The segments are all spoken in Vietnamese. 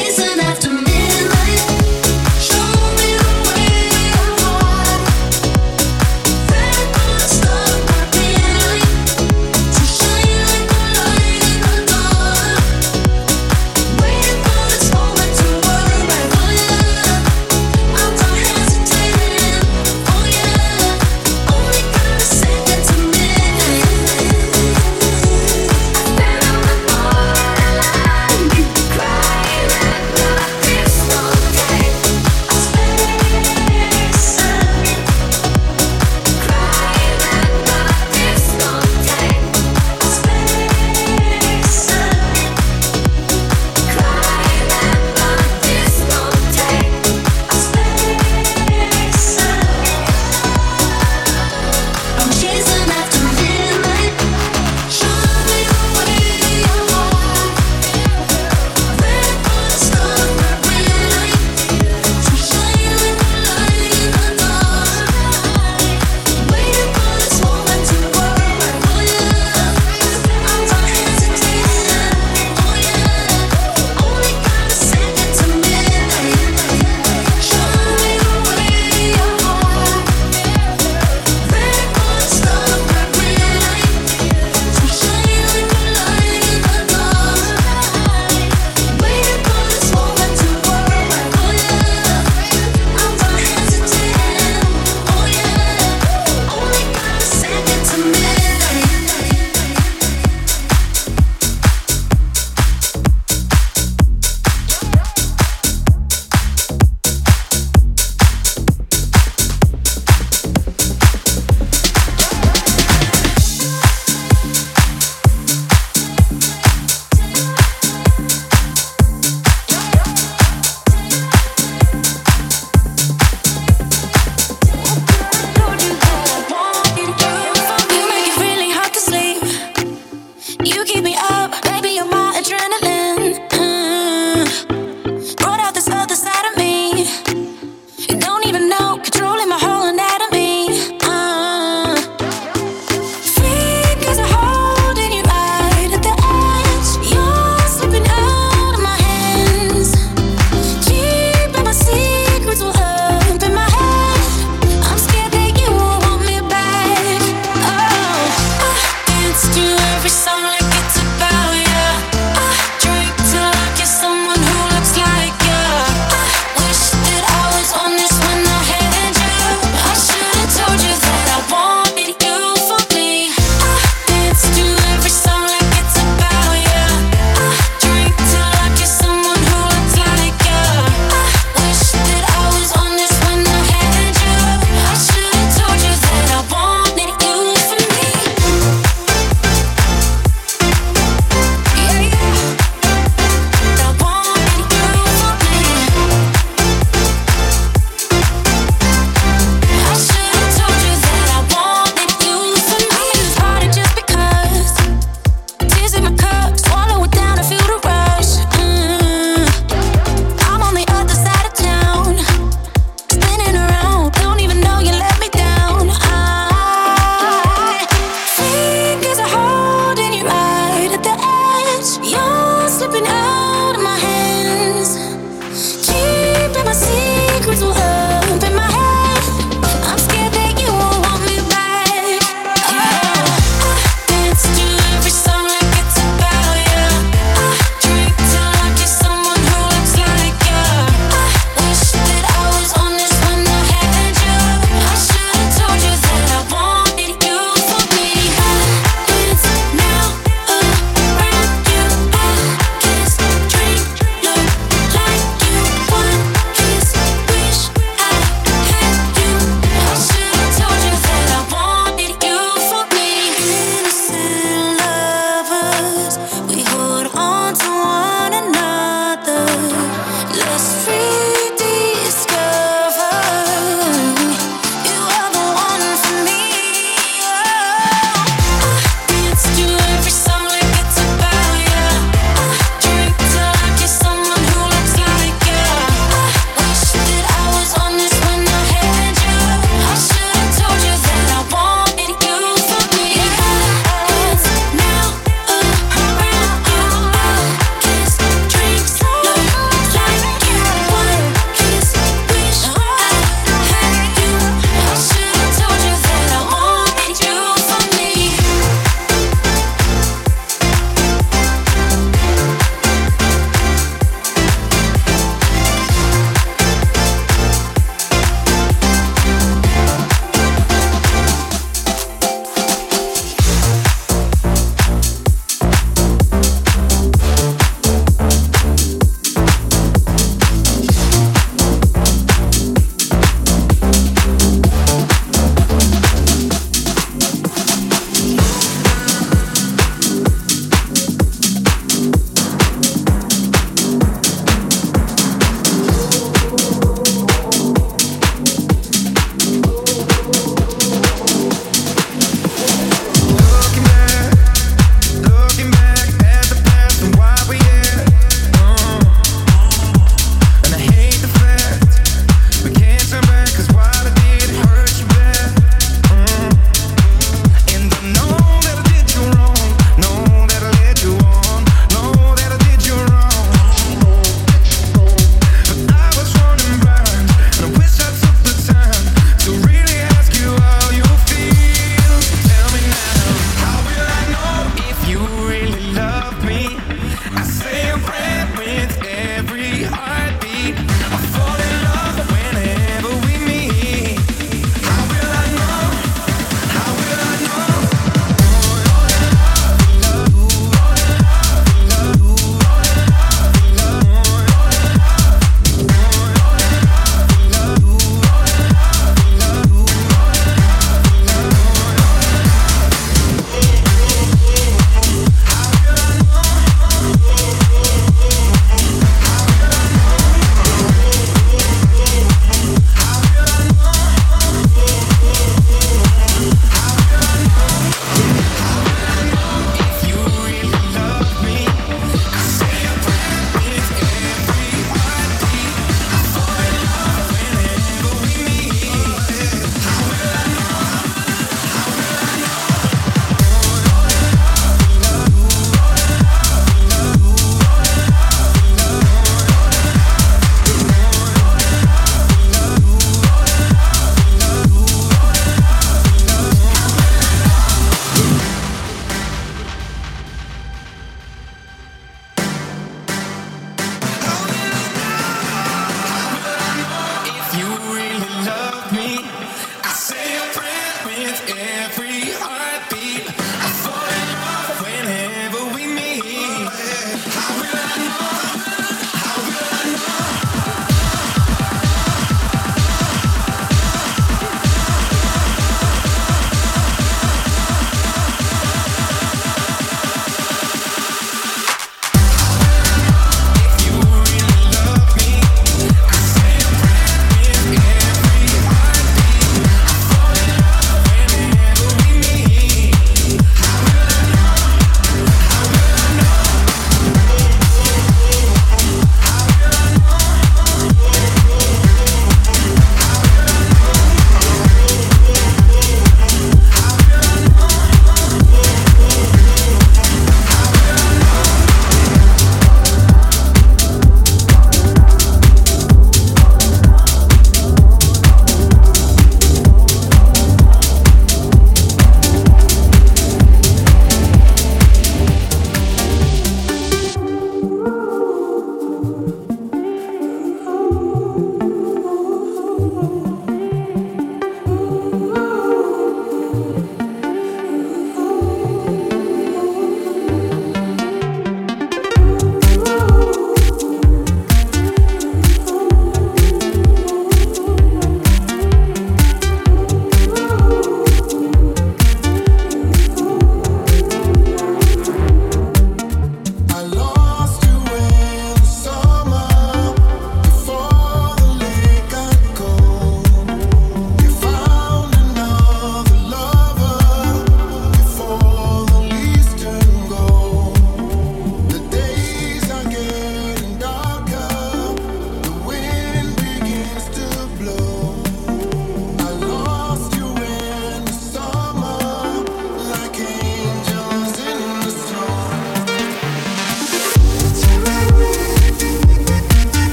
It's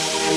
boy.